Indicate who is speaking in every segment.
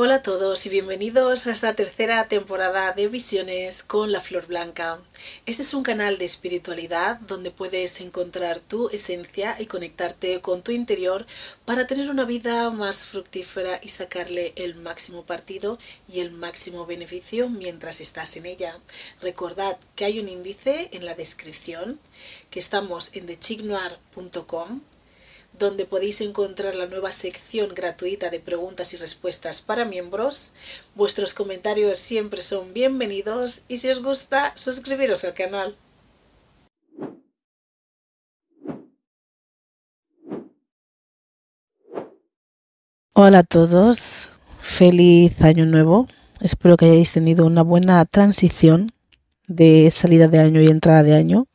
Speaker 1: Hola a todos y bienvenidos a esta tercera temporada de Visiones con la Flor Blanca. Este es un canal de espiritualidad donde puedes encontrar tu esencia y conectarte con tu interior para tener una vida más fructífera y sacarle el máximo partido y el máximo beneficio mientras estás en ella. Recordad que hay un índice en la descripción, que estamos en thechignoir.com donde podéis encontrar la nueva sección gratuita de preguntas y respuestas para miembros. Vuestros comentarios siempre son bienvenidos y si os gusta, suscribiros al canal. Hola a todos, feliz año nuevo. Espero que hayáis tenido una buena transición de salida de año y entrada de año,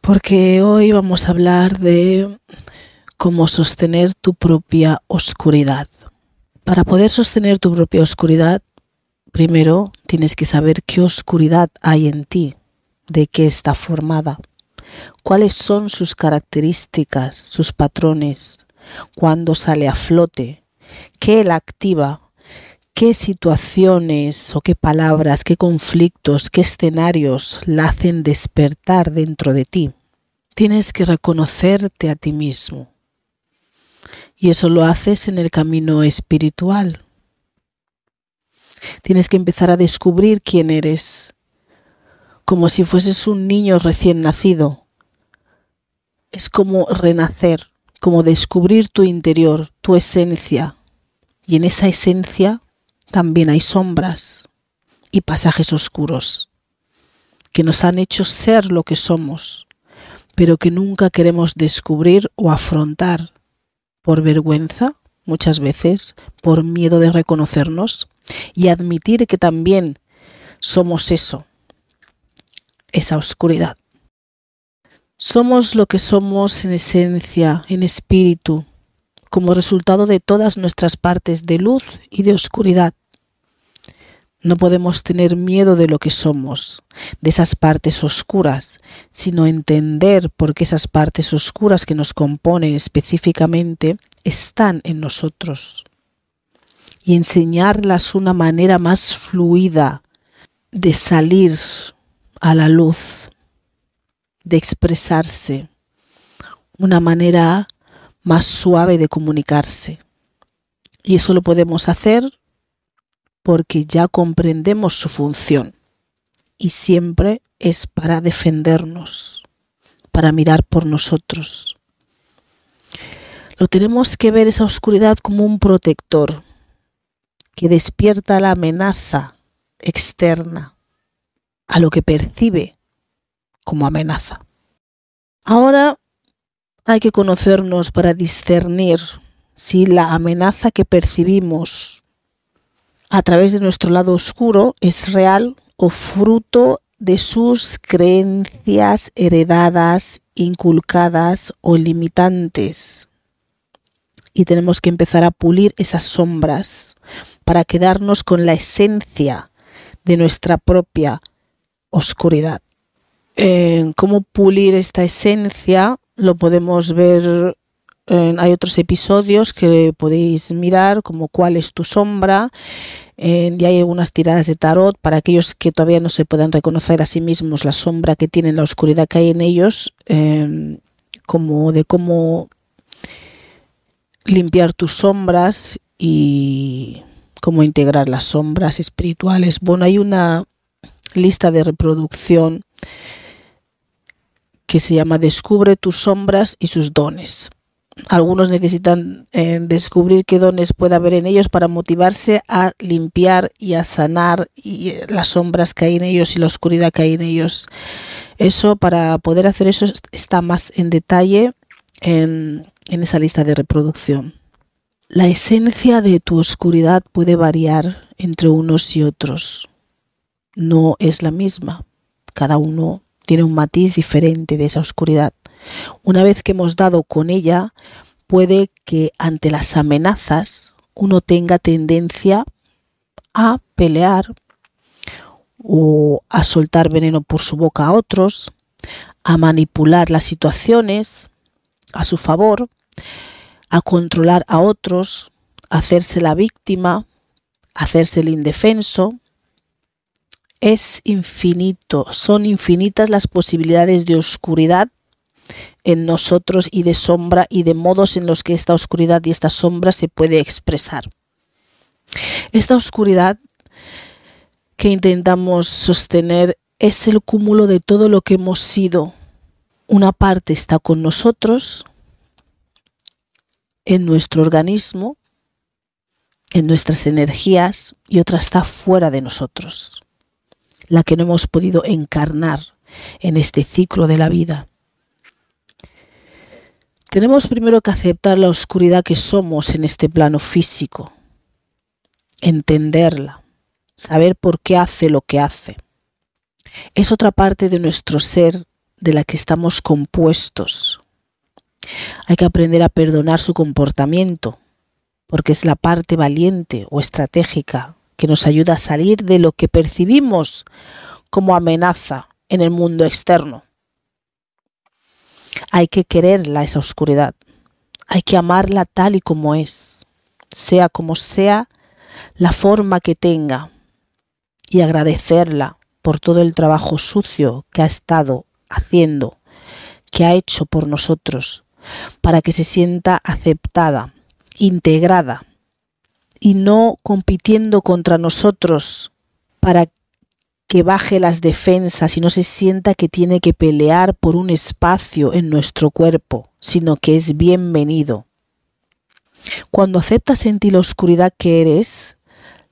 Speaker 1: porque hoy vamos a hablar de cómo sostener tu propia oscuridad. Para poder sostener tu propia oscuridad, primero tienes que saber qué oscuridad hay en ti, de qué está formada, cuáles son sus características, sus patrones, cuándo sale a flote, qué la activa, qué situaciones o qué palabras, qué conflictos, qué escenarios la hacen despertar dentro de ti. Tienes que reconocerte a ti mismo, y eso lo haces en el camino espiritual. Tienes que empezar a descubrir quién eres, como si fueses un niño recién nacido. Es como renacer, como descubrir tu interior, tu esencia. Y en esa esencia también hay sombras y pasajes oscuros que nos han hecho ser lo que somos, pero que nunca queremos descubrir o afrontar por vergüenza, muchas veces, por miedo de reconocernos y admitir que también somos eso, esa oscuridad. Somos lo que somos en esencia, en espíritu, como resultado de todas nuestras partes de luz y de oscuridad. No podemos tener miedo de lo que somos, de esas partes oscuras, sino entender por qué esas partes oscuras que nos componen específicamente están en nosotros y enseñarlas una manera más fluida de salir a la luz, de expresarse, una manera más suave de comunicarse. Y eso lo podemos hacer porque ya comprendemos su función y siempre es para defendernos, para mirar por nosotros. Lo tenemos que ver esa oscuridad como un protector que despierta la amenaza externa a lo que percibe como amenaza. Ahora hay que conocernos para discernir si la amenaza que percibimos a través de nuestro lado oscuro es real o fruto de sus creencias heredadas, inculcadas o limitantes. Y tenemos que empezar a pulir esas sombras para quedarnos con la esencia de nuestra propia oscuridad. ¿Cómo pulir esta esencia? Lo podemos ver hay otros episodios que podéis mirar como cuál es tu sombra y hay algunas tiradas de tarot para aquellos que todavía no se puedan reconocer a sí mismos la sombra que tienen, la oscuridad que hay en ellos, em, como de cómo limpiar tus sombras y cómo integrar las sombras espirituales. Bueno, hay una lista de reproducción que se llama Descubre tus sombras y sus dones algunos necesitan eh, descubrir qué dones puede haber en ellos para motivarse a limpiar y a sanar y, eh, las sombras que hay en ellos y la oscuridad que hay en ellos. Eso, para poder hacer eso, está más en detalle en, en esa lista de reproducción. La esencia de tu oscuridad puede variar entre unos y otros. No es la misma. Cada uno tiene un matiz diferente de esa oscuridad. Una vez que hemos dado con ella, puede que ante las amenazas uno tenga tendencia a pelear o a soltar veneno por su boca a otros, a manipular las situaciones a su favor, a controlar a otros, hacerse la víctima hacerse el indefenso. Es infinito, son infinitas las posibilidades de oscuridad en nosotros y de sombra y de modos en los que esta oscuridad y esta sombra se puede expresar. Esta oscuridad que intentamos sostener es el cúmulo de todo lo que hemos sido. Una parte está con nosotros, en nuestro organismo, en nuestras energías y otra está fuera de nosotros, la que no hemos podido encarnar en este ciclo de la vida. Tenemos primero que aceptar la oscuridad que somos en este plano físico, entenderla, saber por qué hace lo que hace. Es otra parte de nuestro ser de la que estamos compuestos. Hay que aprender a perdonar su comportamiento, porque es la parte valiente o estratégica que nos ayuda a salir de lo que percibimos como amenaza en el mundo externo. Hay que quererla esa oscuridad, hay que amarla tal y como es, sea como sea la forma que tenga, y agradecerla por todo el trabajo sucio que ha estado haciendo, que ha hecho por nosotros, para que se sienta aceptada, integrada y no compitiendo contra nosotros para que baje las defensas y no se sienta que tiene que pelear por un espacio en nuestro cuerpo, sino que es bienvenido. Cuando aceptas en ti la oscuridad que eres,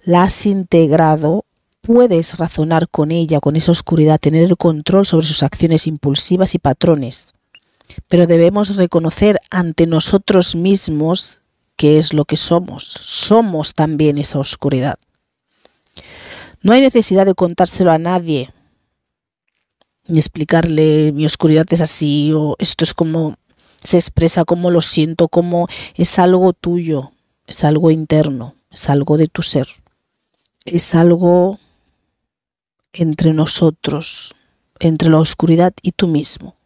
Speaker 1: la has integrado puedes razonar con ella, con esa oscuridad, tener el control sobre sus acciones impulsivas y patrones. Pero debemos reconocer ante nosotros mismos qué es lo que somos. Somos también esa oscuridad. No hay necesidad de contárselo a nadie, ni explicarle mi oscuridad es así o esto es como se expresa, como lo siento, como es algo tuyo, es algo interno, es algo de tu ser, es algo entre nosotros, entre la oscuridad y tú mismo.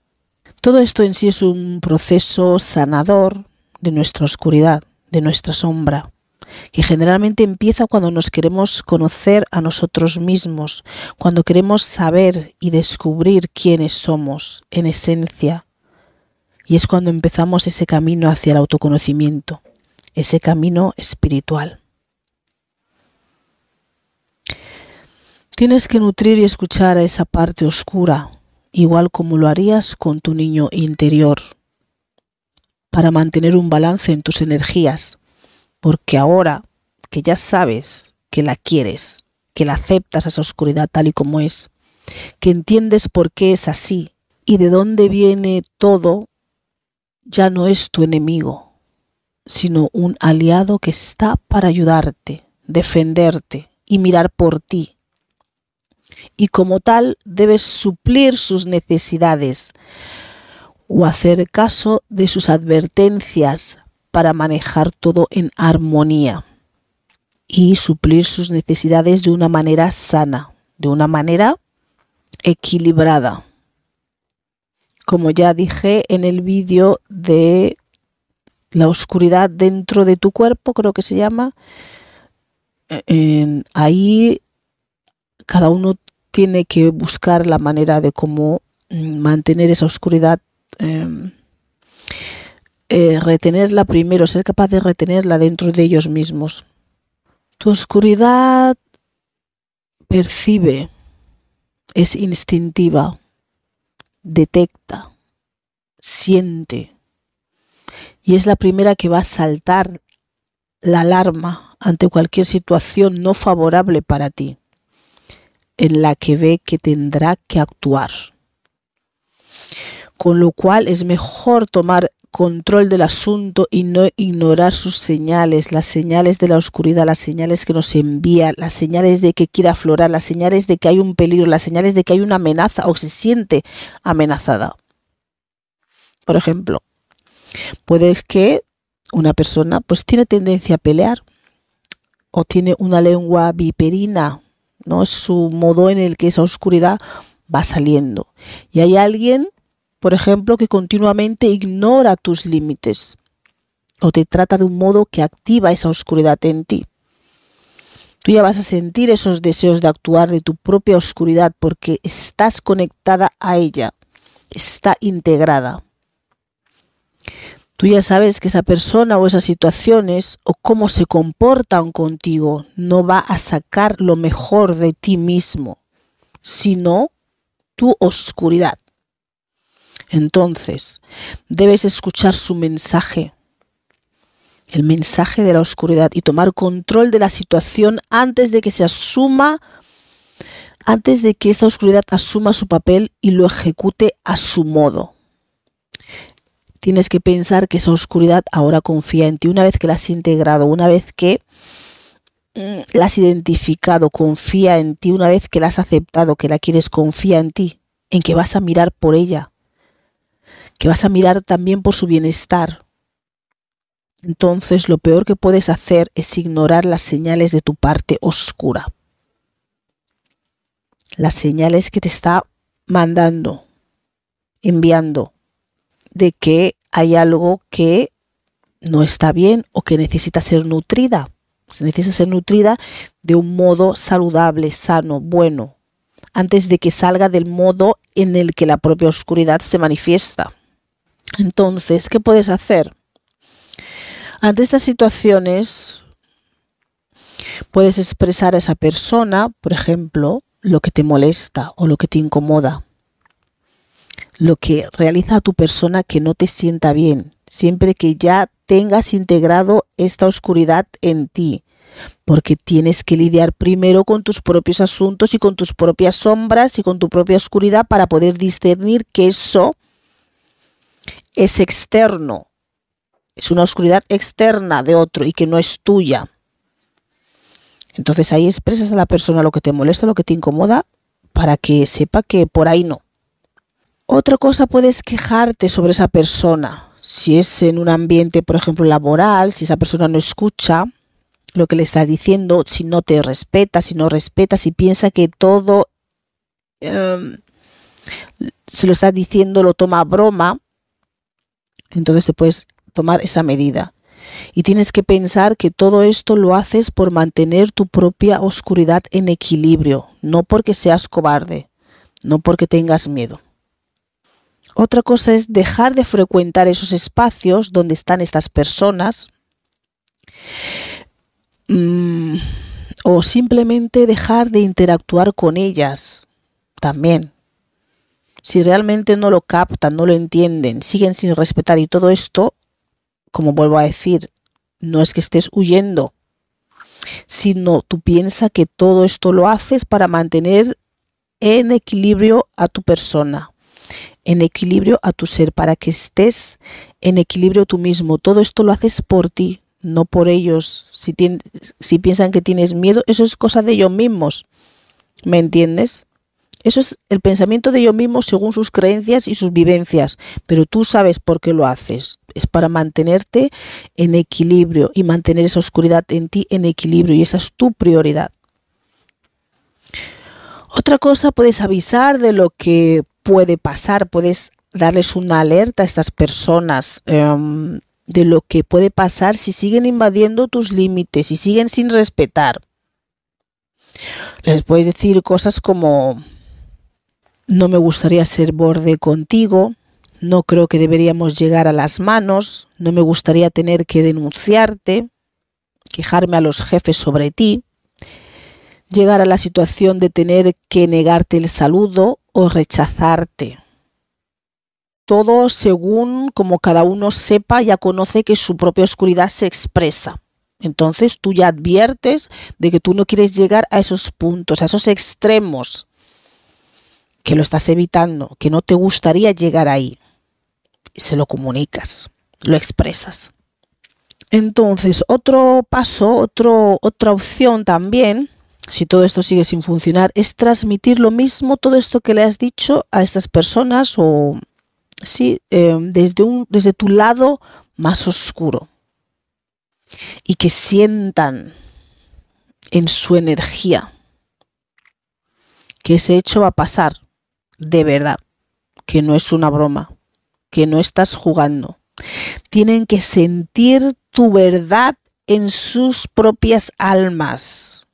Speaker 1: Todo esto en sí es un proceso sanador de nuestra oscuridad, de nuestra sombra, que generalmente empieza cuando nos queremos conocer a nosotros mismos, cuando queremos saber y descubrir quiénes somos en esencia. Y es cuando empezamos ese camino hacia el autoconocimiento, ese camino espiritual. Tienes que nutrir y escuchar a esa parte oscura, igual como lo harías con tu niño interior, para mantener un balance en tus energías, porque ahora que ya sabes que la quieres, que la aceptas a esa oscuridad tal y como es, que entiendes por qué es así y de dónde viene todo, ya no es tu enemigo, sino un aliado que está para ayudarte, defenderte y mirar por ti. Y como tal debes suplir sus necesidades o hacer caso de sus advertencias para manejar todo en armonía y suplir sus necesidades de una manera sana, de una manera equilibrada. Como ya dije en el vídeo de la oscuridad dentro de tu cuerpo, creo que se llama, eh, ahí cada uno tiene que buscar la manera de cómo mm, mantener esa oscuridad, em, eh, retenerla primero, ser capaz de retenerla dentro de ellos mismos. Tu oscuridad percibe, es instintiva, detecta, siente y es la primera que va a saltar la alarma ante cualquier situación no favorable para ti en la que ve que tendrá que actuar. Con lo cual es mejor tomar control del asunto y no ignorar sus señales, las señales de la oscuridad, las señales que nos envía, las señales de que quiere aflorar, las señales de que hay un peligro, las señales de que hay una amenaza o se siente amenazada. Por ejemplo, puede que una persona pues tiene tendencia a pelear o tiene una lengua viperina ¿no? Es su modo en el que esa oscuridad va saliendo. Y hay alguien, por ejemplo, que continuamente ignora tus límites o te trata de un modo que activa esa oscuridad en ti. Tú ya vas a sentir esos deseos de actuar de tu propia oscuridad porque estás conectada a ella, está integrada. Tú ya sabes que esa persona o esas situaciones o cómo se comportan contigo no va a sacar lo mejor de ti mismo, sino tu oscuridad. Entonces, debes escuchar su mensaje, el mensaje de la oscuridad y tomar control de la situación antes de que se asuma, antes de que esta oscuridad asuma su papel y lo ejecute a su modo. Tienes que pensar que esa oscuridad ahora confía en ti. Una vez que la has integrado, una vez que mm, la has identificado, confía en ti, una vez que la has aceptado, que la quieres, confía en ti, en que vas a mirar por ella, que vas a mirar también por su bienestar. Entonces lo peor que puedes hacer es ignorar las señales de tu parte oscura. Las señales que te está mandando, enviando, de que hay algo que no está bien o que necesita ser nutrida. Se necesita ser nutrida de un modo saludable, sano, bueno, antes de que salga del modo en el que la propia oscuridad se manifiesta. Entonces, ¿qué puedes hacer? Ante estas situaciones, puedes expresar a esa persona, por ejemplo, lo que te molesta o lo que te incomoda, lo que realiza a tu persona que no te sienta bien, siempre que ya tengas integrado esta oscuridad en ti, porque tienes que lidiar primero con tus propios asuntos y con tus propias sombras y con tu propia oscuridad para poder discernir que eso es externo, es una oscuridad externa de otro y que no es tuya. Entonces ahí expresas a la persona lo que te molesta, lo que te incomoda, para que sepa que por ahí no. Otra cosa puedes quejarte sobre esa persona. Si es en un ambiente, por ejemplo, laboral, si esa persona no escucha lo que le estás diciendo, si no te respeta, si no respeta, si piensa que todo em, se lo estás diciendo, lo toma broma, entonces te puedes tomar esa medida. Y tienes que pensar que todo esto lo haces por mantener tu propia oscuridad en equilibrio, no porque seas cobarde, no porque tengas miedo. Otra cosa es dejar de frecuentar esos espacios donde están estas personas mm, o simplemente dejar de interactuar con ellas también si realmente no lo captan, no lo entienden, siguen sin respetar y todo esto, como vuelvo a decir, no es que estés huyendo, sino tú piensas que todo esto lo haces para mantener en equilibrio a tu persona, en equilibrio a tu ser, para que estés en equilibrio tú mismo. Todo esto lo haces por ti, no por ellos. Si, si piensan que tienes miedo, eso es cosa de ellos mismos. ¿Me entiendes? Eso es el pensamiento de ellos mismos según sus creencias y sus vivencias, pero tú sabes por qué lo haces. Es para mantenerte en equilibrio y mantener esa oscuridad en ti en equilibrio y esa es tu prioridad. Otra cosa, puedes avisar de lo que puede pasar, puedes darles una alerta a estas personas em, de lo que puede pasar si siguen invadiendo tus límites y siguen sin respetar. Les puedes decir cosas como no me gustaría ser borde contigo, no creo que deberíamos llegar a las manos, no me gustaría tener que denunciarte, quejarme a los jefes sobre ti, llegar a la situación de tener que negarte el saludo o rechazarte. Todo según como cada uno sepa, ya conoce que su propia oscuridad se expresa. Entonces tú ya adviertes de que tú no quieres llegar a esos puntos, a esos extremos que lo estás evitando, que no te gustaría llegar ahí. Se lo comunicas, lo expresas. Entonces, otro paso, otro, otra opción también, si todo esto sigue sin funcionar, es transmitir lo mismo, todo esto que le has dicho a estas personas o sí, eh, desde, un, desde tu lado más oscuro. Y que sientan en su energía que ese hecho va a pasar, de verdad, que no es una broma, que no estás jugando. Tienen que sentir tu verdad en sus propias almas,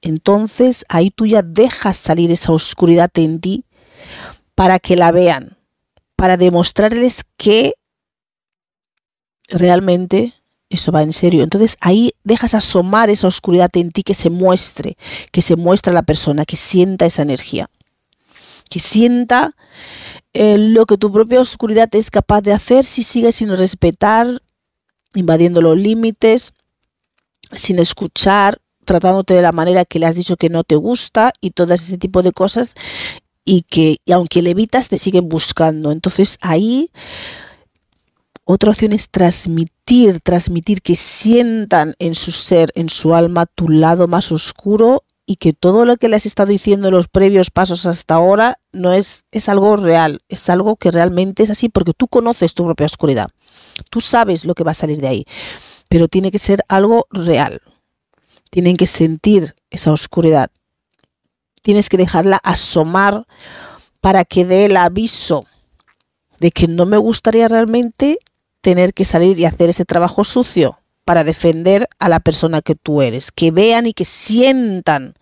Speaker 1: entonces ahí tú ya dejas salir esa oscuridad en ti para que la vean, para demostrarles que realmente eso va en serio. Entonces ahí dejas asomar esa oscuridad en ti que se muestre, que se muestra a la persona, que sienta esa energía, que sienta eh, lo que tu propia oscuridad es capaz de hacer si sigues sin respetar, invadiendo los límites, sin escuchar, tratándote de la manera que le has dicho que no te gusta y todo ese tipo de cosas y que aunque le evitas te siguen buscando. Entonces ahí otra opción es transmitir, transmitir que sientan en su ser, en su alma, tu lado más oscuro y que todo lo que les has estado diciendo en los previos pasos hasta ahora no es, es algo real, es algo que realmente es así porque tú conoces tu propia oscuridad, tú sabes lo que va a salir de ahí, pero tiene que ser algo real, tienen que sentir esa oscuridad, tienes que dejarla asomar para que dé el aviso de que no me gustaría realmente tener que salir y hacer ese trabajo sucio para defender a la persona que tú eres, que vean y que sientan,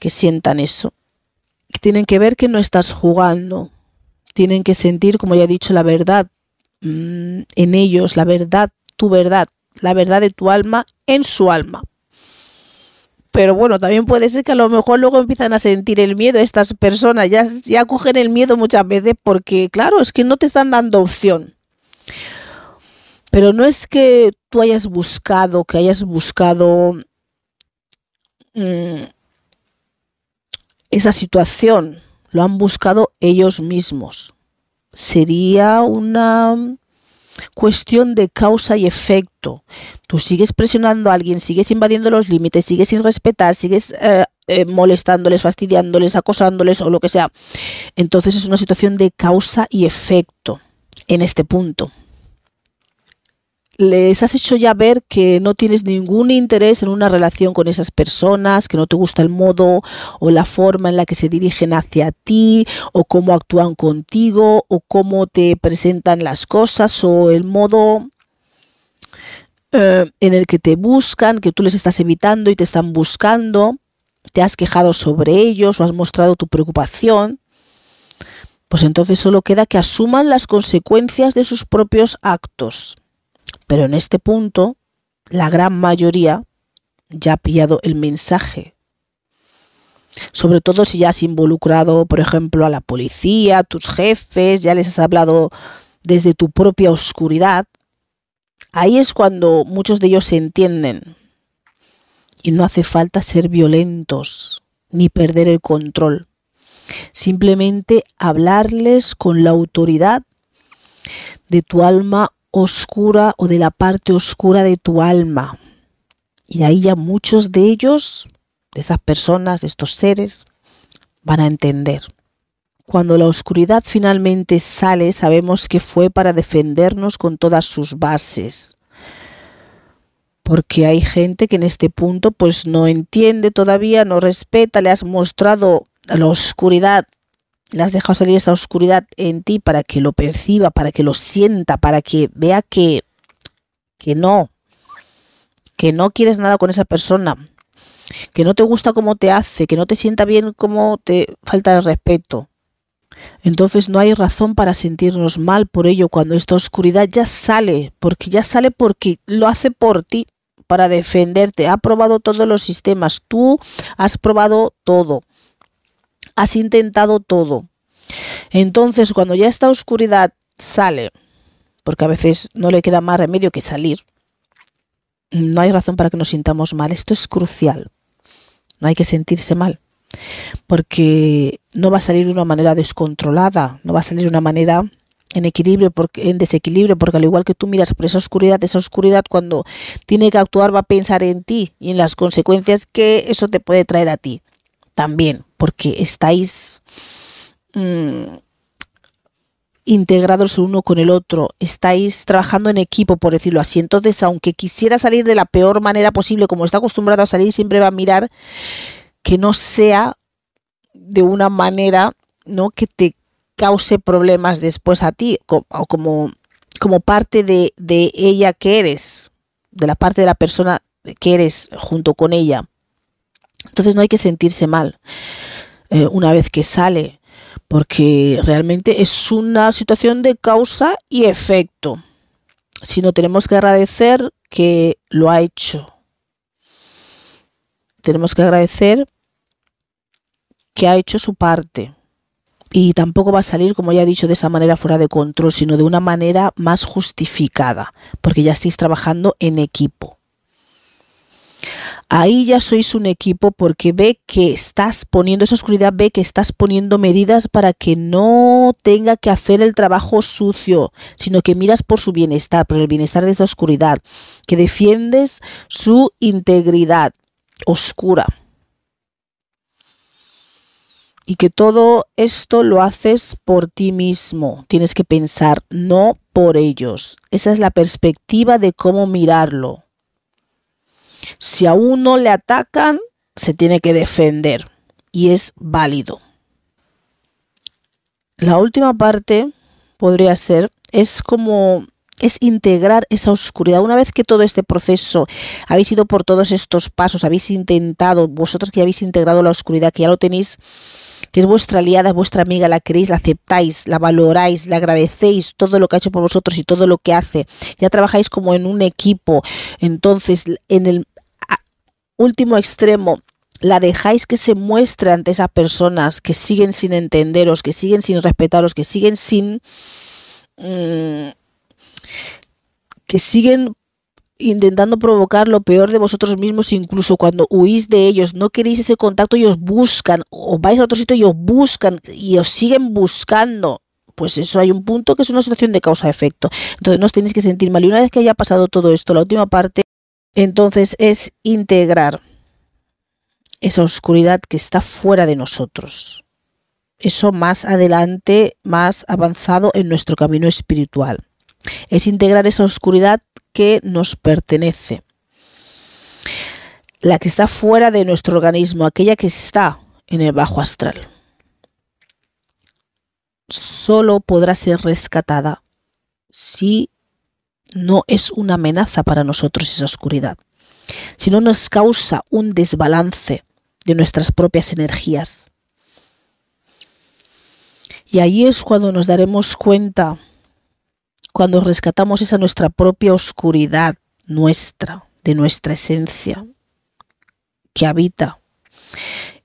Speaker 1: que sientan eso. Tienen que ver que no estás jugando, tienen que sentir, como ya he dicho, la verdad mm, en ellos, la verdad, tu verdad, la verdad de tu alma en su alma. Pero bueno, también puede ser que a lo mejor luego empiezan a sentir el miedo estas personas, ya, ya cogen el miedo muchas veces porque, claro, es que no te están dando opción. Pero no es que tú hayas buscado, que hayas buscado mm, esa situación, lo han buscado ellos mismos. Sería una cuestión de causa y efecto. Tú sigues presionando a alguien, sigues invadiendo los límites, sigues sin respetar, sigues eh, eh, molestándoles, fastidiándoles, acosándoles o lo que sea. Entonces es una situación de causa y efecto en este punto les has hecho ya ver que no tienes ningún interés en una relación con esas personas, que no te gusta el modo o la forma en la que se dirigen hacia ti, o cómo actúan contigo, o cómo te presentan las cosas, o el modo eh, en el que te buscan, que tú les estás evitando y te están buscando, te has quejado sobre ellos o has mostrado tu preocupación. Pues entonces solo queda que asuman las consecuencias de sus propios actos. Pero en este punto, la gran mayoría ya ha pillado el mensaje. Sobre todo si ya has involucrado, por ejemplo, a la policía, a tus jefes, ya les has hablado desde tu propia oscuridad. Ahí es cuando muchos de ellos se entienden. Y no hace falta ser violentos ni perder el control. Simplemente hablarles con la autoridad de tu alma oscura o de la parte oscura de tu alma. Y ahí ya muchos de ellos, de esas personas, de estos seres, van a entender. Cuando la oscuridad finalmente sale, sabemos que fue para defendernos con todas sus bases. Porque hay gente que en este punto pues no entiende todavía, no respeta, le has mostrado la oscuridad le has dejado salir esa oscuridad en ti para que lo perciba, para que lo sienta, para que vea que, que no, que no quieres nada con esa persona, que no te gusta cómo te hace, que no te sienta bien cómo te falta el respeto. Entonces no hay razón para sentirnos mal por ello cuando esta oscuridad ya sale, porque ya sale porque lo hace por ti, para defenderte. Ha probado todos los sistemas, tú has probado todo has intentado todo. Entonces, cuando ya esta oscuridad sale, porque a veces no le queda más remedio que salir, no hay razón para que nos sintamos mal. Esto es crucial. No hay que sentirse mal. Porque no va a salir de una manera descontrolada, no va a salir de una manera en equilibrio, porque, en desequilibrio, porque al igual que tú miras por esa oscuridad, esa oscuridad cuando tiene que actuar va a pensar en ti y en las consecuencias que eso te puede traer a ti también, porque estáis mm, integrados uno con el otro, estáis trabajando en equipo, por decirlo así. Entonces, aunque quisiera salir de la peor manera posible, como está acostumbrado a salir, siempre va a mirar que no sea de una manera ¿no? que te cause problemas después a ti, o como, como parte de, de ella que eres, de la parte de la persona que eres junto con ella. Entonces no hay que sentirse mal eh, una vez que sale, porque realmente es una situación de causa y efecto. Sino tenemos que agradecer que lo ha hecho. Tenemos que agradecer que ha hecho su parte. Y tampoco va a salir, como ya he dicho, de esa manera fuera de control, sino de una manera más justificada, porque ya estáis trabajando en equipo. Ahí ya sois un equipo porque ve que estás poniendo esa oscuridad, ve que estás poniendo medidas para que no tenga que hacer el trabajo sucio, sino que miras por su bienestar, por el bienestar de esa oscuridad, que defiendes su integridad oscura. Y que todo esto lo haces por ti mismo. Tienes que pensar, no por ellos. Esa es la perspectiva de cómo mirarlo. Si a uno le atacan, se tiene que defender y es válido. La última parte podría ser, es como es integrar esa oscuridad. Una vez que todo este proceso habéis ido por todos estos pasos, habéis intentado, vosotros que habéis integrado la oscuridad, que ya lo tenéis, que es vuestra aliada, vuestra amiga, la queréis, la aceptáis, la valoráis, le agradecéis todo lo que ha hecho por vosotros y todo lo que hace. Ya trabajáis como en un equipo. Entonces, en el último extremo, la dejáis que se muestre ante esas personas que siguen sin entenderos, que siguen sin respetaros, que siguen sin... Mm, que siguen intentando provocar lo peor de vosotros mismos, incluso cuando huís de ellos, no queréis ese contacto y os buscan, o vais a otro sitio y os buscan y os siguen buscando. Pues eso hay un punto que es una situación de causa-efecto. Entonces no os tenéis que sentir mal. Y una vez que haya pasado todo esto, la última parte entonces es integrar esa oscuridad que está fuera de nosotros. Eso más adelante, más avanzado en nuestro camino espiritual. Es integrar esa oscuridad que nos pertenece. La que está fuera de nuestro organismo, aquella que está en el bajo astral. Solo podrá ser rescatada si no es una amenaza para nosotros esa oscuridad, sino nos causa un desbalance de nuestras propias energías. Y ahí es cuando nos daremos cuenta, cuando rescatamos esa nuestra propia oscuridad, nuestra, de nuestra esencia, que habita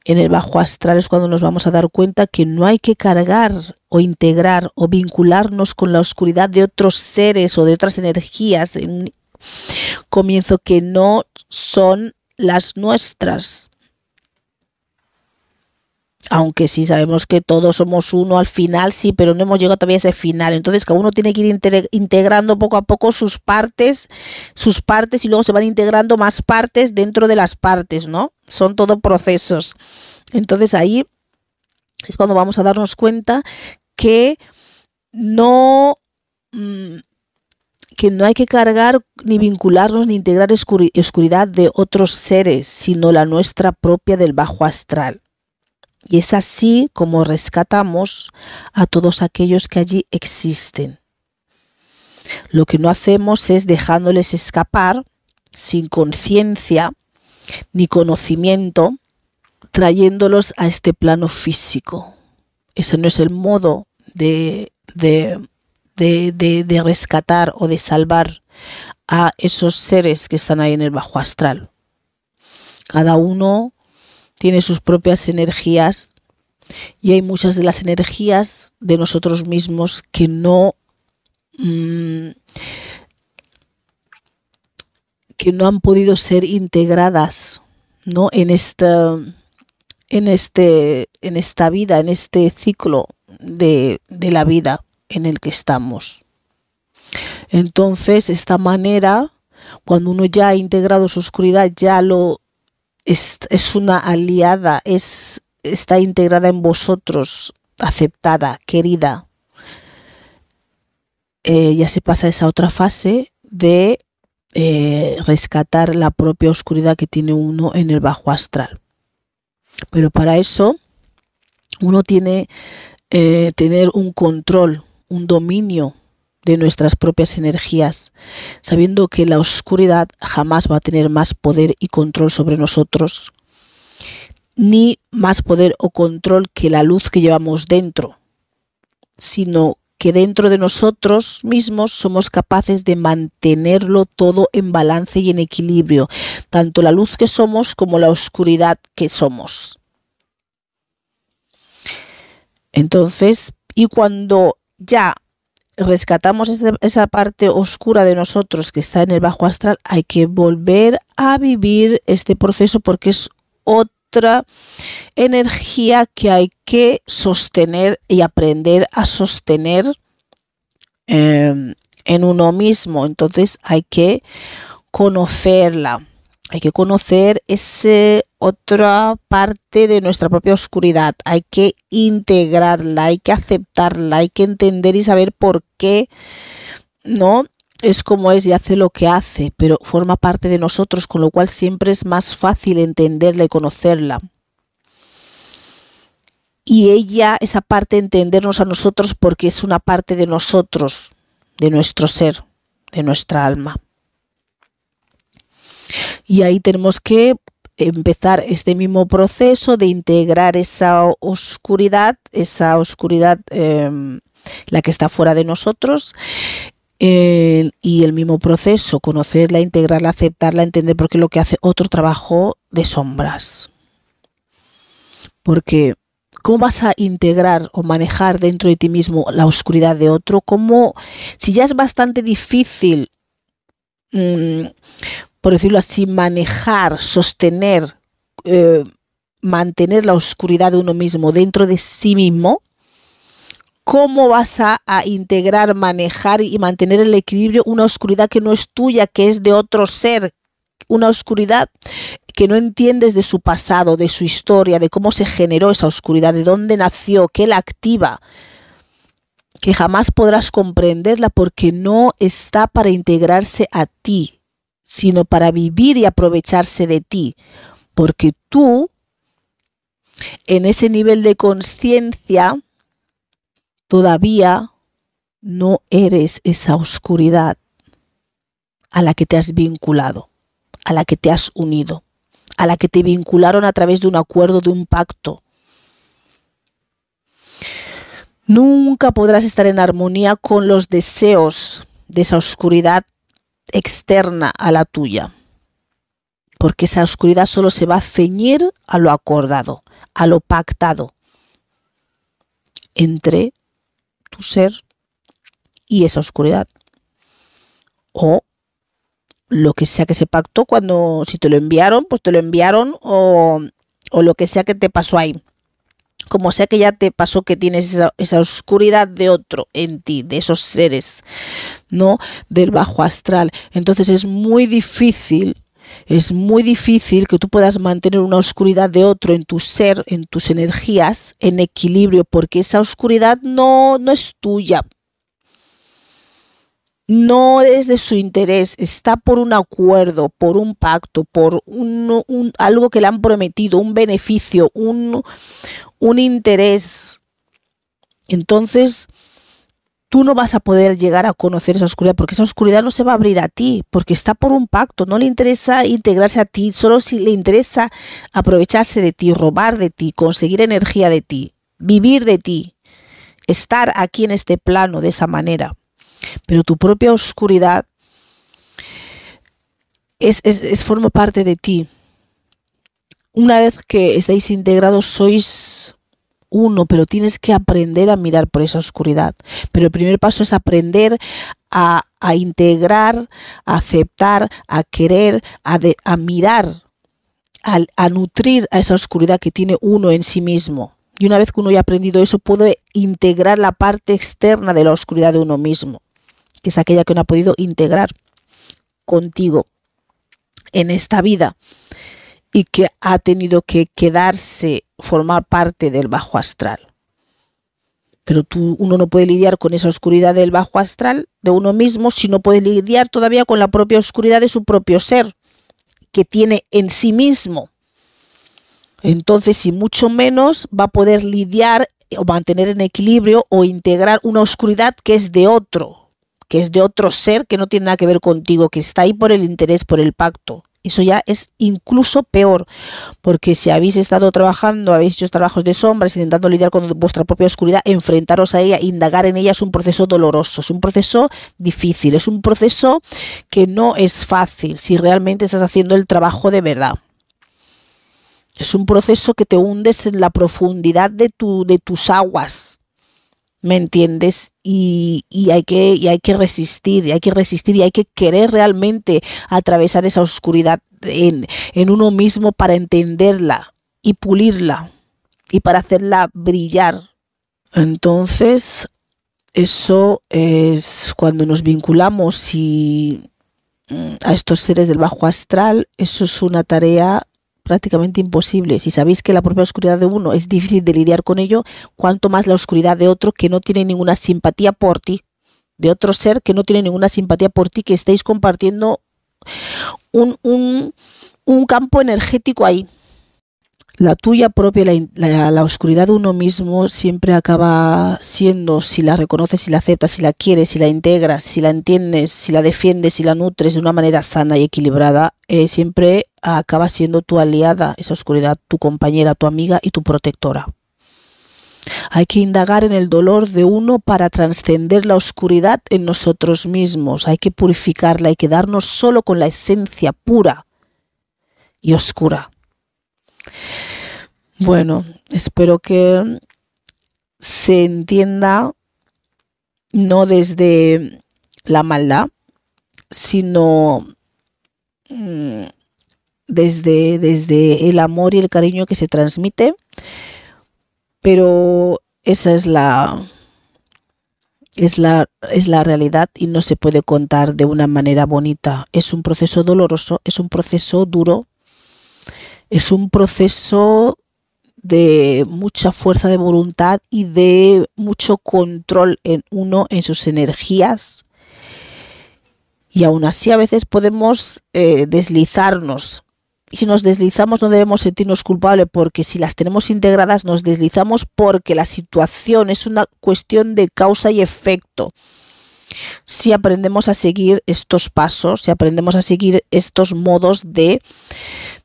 Speaker 1: en el bajo astral es cuando nos vamos a dar cuenta que no hay que cargar o integrar o vincularnos con la oscuridad de otros seres o de otras energías en comienzo que no son las nuestras aunque sí sabemos que todos somos uno al final, sí, pero no hemos llegado todavía a ese final. Entonces cada uno tiene que ir integrando poco a poco sus partes, sus partes y luego se van integrando más partes dentro de las partes, ¿no? Son todo procesos. Entonces ahí es cuando vamos a darnos cuenta que no mm, que no hay que cargar ni vincularnos ni integrar oscuridad de otros seres, sino la nuestra propia del bajo astral. Y es así como rescatamos a todos aquellos que allí existen. Lo que no hacemos es dejándoles escapar sin conciencia ni conocimiento, trayéndolos a este plano físico. Ese no es el modo de, de, de, de rescatar o de salvar a esos seres que están ahí en el bajo astral. Cada uno tiene sus propias energías y hay muchas de las energías de nosotros mismos que no mm, que no han podido ser integradas ¿no? en esta en este en esta vida en este ciclo de, de la vida en el que estamos entonces esta manera cuando uno ya ha integrado su oscuridad ya lo es, una aliada, es, está integrada en vosotros, aceptada, querida. Eh, ya se pasa a esa otra fase de eh, rescatar la propia oscuridad que tiene uno en el bajo astral. Pero para eso uno tiene eh, tener un control, un dominio de nuestras propias energías, sabiendo que la oscuridad jamás va a tener más poder y control sobre nosotros ni más poder o control que la luz que llevamos dentro, sino que dentro de nosotros mismos somos capaces de mantenerlo todo en balance y en equilibrio, tanto la luz que somos como la oscuridad que somos. Entonces, y cuando ya rescatamos esa, parte oscura de nosotros que está en el bajo astral, hay que volver a vivir este proceso porque es otra energía que hay que sostener y aprender a sostener em, en uno mismo. Entonces hay que conocerla. Hay que conocer esa otra parte de nuestra propia oscuridad. Hay que integrarla, hay que aceptarla, hay que entender y saber por qué, ¿no? Es como es y hace lo que hace, pero forma parte de nosotros, con lo cual siempre es más fácil entenderla y conocerla. Y ella, esa parte, entendernos a nosotros porque es una parte de nosotros, de nuestro ser, de nuestra alma. Y ahí tenemos que empezar este mismo proceso de integrar esa oscuridad, esa oscuridad, em, la que está fuera de nosotros, y el mismo proceso, conocerla, integrarla, aceptarla, entender, porque lo que hace otro trabajo de sombras. Porque ¿Cómo vas a integrar o manejar dentro de ti mismo la oscuridad de otro? ¿Cómo, si ya es bastante difícil mm, por decirlo así, manejar, sostener, eh, mantener la oscuridad de uno mismo dentro de sí mismo, ¿cómo vas a, integrar, manejar y mantener el equilibrio una oscuridad que no es tuya, que es de otro ser? Una oscuridad que no entiendes de su pasado, de su historia, de cómo se generó esa oscuridad, de dónde nació, qué la activa, que jamás podrás comprenderla porque no está para integrarse a ti, sino para vivir y aprovecharse de ti, porque tú, en ese nivel de conciencia, todavía no eres esa oscuridad a la que te has vinculado, a la que te has unido, a la que te vincularon a través de un acuerdo, de un pacto. Nunca podrás estar en armonía con los deseos de esa oscuridad externa a la tuya. Porque esa oscuridad solo se va a ceñir a lo acordado, a lo pactado entre tu ser y esa oscuridad. O lo que sea que se pactó cuando, si te lo enviaron, pues te lo enviaron o, o lo que sea que te pasó ahí como sea que ya te pasó que tienes esa, oscuridad de otro en ti, de esos seres, ¿no? Del bajo astral. Entonces es muy difícil, es muy difícil que tú puedas mantener una oscuridad de otro en tu ser, en tus energías, en equilibrio, porque esa oscuridad no, no es tuya, no es de su interés, está por un acuerdo, por un pacto, por un, algo que le han prometido, un beneficio, un, un interés. Entonces, tú no vas a poder llegar a conocer esa oscuridad porque esa oscuridad no se va a abrir a ti, porque está por un pacto, no le interesa integrarse a ti, solo si le interesa aprovecharse de ti, robar de ti, conseguir energía de ti, vivir de ti, estar aquí en este plano de esa manera pero tu propia oscuridad es, es, forma parte de ti. Una vez que estáis integrados sois uno, pero tienes que aprender a mirar por esa oscuridad. Pero el primer paso es aprender a, integrar, a aceptar, a querer, a, a mirar, a, a, nutrir a esa oscuridad que tiene uno en sí mismo. Y una vez que uno haya aprendido eso, puede integrar la parte externa de la oscuridad de uno mismo que es aquella que no ha podido integrar contigo en esta vida y que ha tenido que quedarse, formar parte del bajo astral. Pero tú, uno no puede lidiar con esa oscuridad del bajo astral de uno mismo si no puede lidiar todavía con la propia oscuridad de su propio ser, que tiene en sí mismo. Entonces, y mucho menos va a poder lidiar o mantener en equilibrio o integrar una oscuridad que es de otro, que es de otro ser que no tiene nada que ver contigo, que está ahí por el interés, por el pacto, Eso ya es incluso peor, porque si habéis estado trabajando, habéis hecho trabajos de sombras, intentando lidiar con vuestra propia oscuridad, enfrentaros a ella, indagar en ella es un proceso doloroso, es un proceso difícil, es un proceso que no es fácil si realmente estás haciendo el trabajo de verdad. Es un proceso que te hundes en la profundidad de, tu, de tus aguas, ¿me entiendes? Y, hay que, y hay que resistir, y hay que resistir, y hay que querer realmente atravesar esa oscuridad en, en uno mismo para entenderla y pulirla y para hacerla brillar. Entonces, eso es cuando nos vinculamos y, mm, a estos seres del bajo astral, eso es una tarea prácticamente imposible. Si sabéis que la propia oscuridad de uno es difícil de lidiar con ello, cuanto más la oscuridad de otro que no tiene ninguna simpatía por ti, de otro ser que no tiene ninguna simpatía por ti, que estáis compartiendo un, un, un campo energético ahí. La tuya propia, la, oscuridad de uno mismo siempre acaba siendo, si la reconoces, si la aceptas, si la quieres, si la integras, si la entiendes, si la defiendes, si la nutres de una manera sana y equilibrada, eh, siempre acaba siendo tu aliada, esa oscuridad, tu compañera, tu amiga y tu protectora. Hay que indagar en el dolor de uno para trascender la oscuridad en nosotros mismos. Hay que purificarla, hay que darnos solo con la esencia pura y oscura. Bueno, espero que se entienda no desde la maldad, sino mm, desde, desde el amor y el cariño que se transmite, pero esa es la, es la, es la realidad y no se puede contar de una manera bonita. Es un proceso doloroso, es un proceso duro, es un proceso de mucha fuerza de voluntad y de mucho control en uno, en sus energías. Y aún así a veces podemos eh, deslizarnos. Y si nos deslizamos no debemos sentirnos culpables porque si las tenemos integradas nos deslizamos porque la situación es una cuestión de causa y efecto. Si aprendemos a seguir estos pasos, si aprendemos a seguir estos modos de,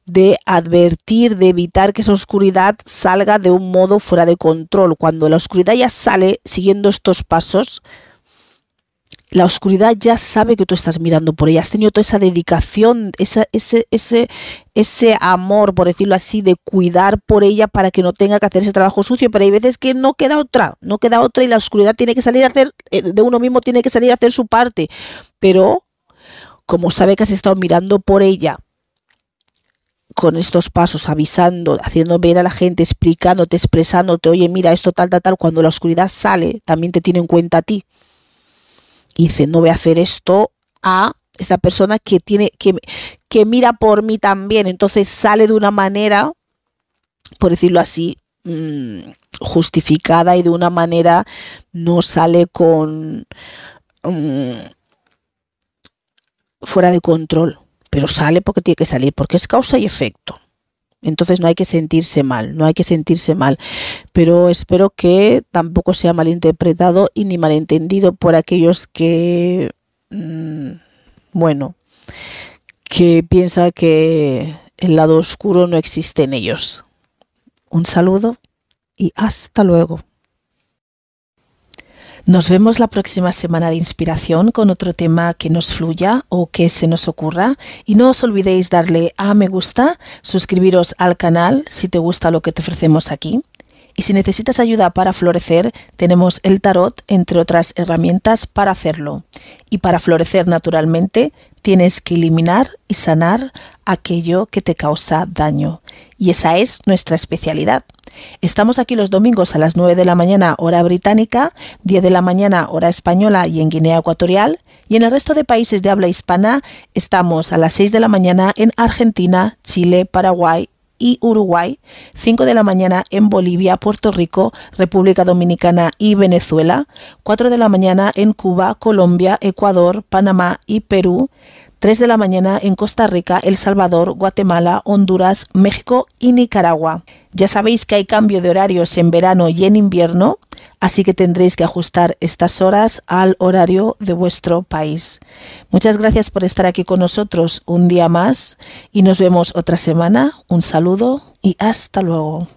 Speaker 1: de advertir, de evitar que esa oscuridad salga de un modo fuera de control. Cuando la oscuridad ya sale siguiendo estos pasos, la oscuridad ya sabe que tú estás mirando por ella, has tenido toda esa dedicación, ese, ese, ese amor, por decirlo así, de cuidar por ella para que no tenga que hacer ese trabajo sucio, pero hay veces que no queda otra, no queda otra y la oscuridad tiene que salir a hacer, eh, de uno mismo tiene que salir a hacer su parte, pero como sabe que has estado mirando por ella, con estos pasos, avisando, haciendo ver a la gente, explicándote, expresándote, oye, mira, esto tal, tal, tal, cuando la oscuridad sale, también te tiene en cuenta a ti. Y dice, no voy a hacer esto a esta persona que tiene, que, que mira por mí también. Entonces sale de una manera, por decirlo así, mm, justificada y de una manera no sale con mm, fuera de control pero sale porque tiene que salir, porque es causa y efecto. Entonces no hay que sentirse mal, no hay que sentirse mal. Pero espero que tampoco sea malinterpretado y ni malentendido por aquellos que, mm, bueno, que piensan que el lado oscuro no existe en ellos. Un saludo y hasta luego. Nos vemos la próxima semana de inspiración con otro tema que nos fluya o que se nos ocurra. Y no os olvidéis darle a me gusta, suscribiros al canal si te gusta lo que te ofrecemos aquí. Y si necesitas ayuda para florecer, tenemos el tarot, entre otras herramientas, para hacerlo. Y para florecer naturalmente, tienes que eliminar y sanar aquello que te causa daño. Y esa es nuestra especialidad. Estamos aquí los domingos a las 9 de la mañana hora británica, 10 de la mañana hora española y en Guinea Ecuatorial, y en el resto de países de habla hispana estamos a las 6 de la mañana en Argentina, Chile, Paraguay y Uruguay, 5 de la mañana en Bolivia, Puerto Rico, República Dominicana y Venezuela, 4 de la mañana en Cuba, Colombia, Ecuador, Panamá y Perú, 3 de la mañana en Costa Rica, El Salvador, Guatemala, Honduras, México y Nicaragua. Ya sabéis que hay cambio de horarios en verano y en invierno, así que tendréis que ajustar estas horas al horario de vuestro país. Muchas gracias por estar aquí con nosotros un día más y nos vemos otra semana. Un saludo y hasta luego.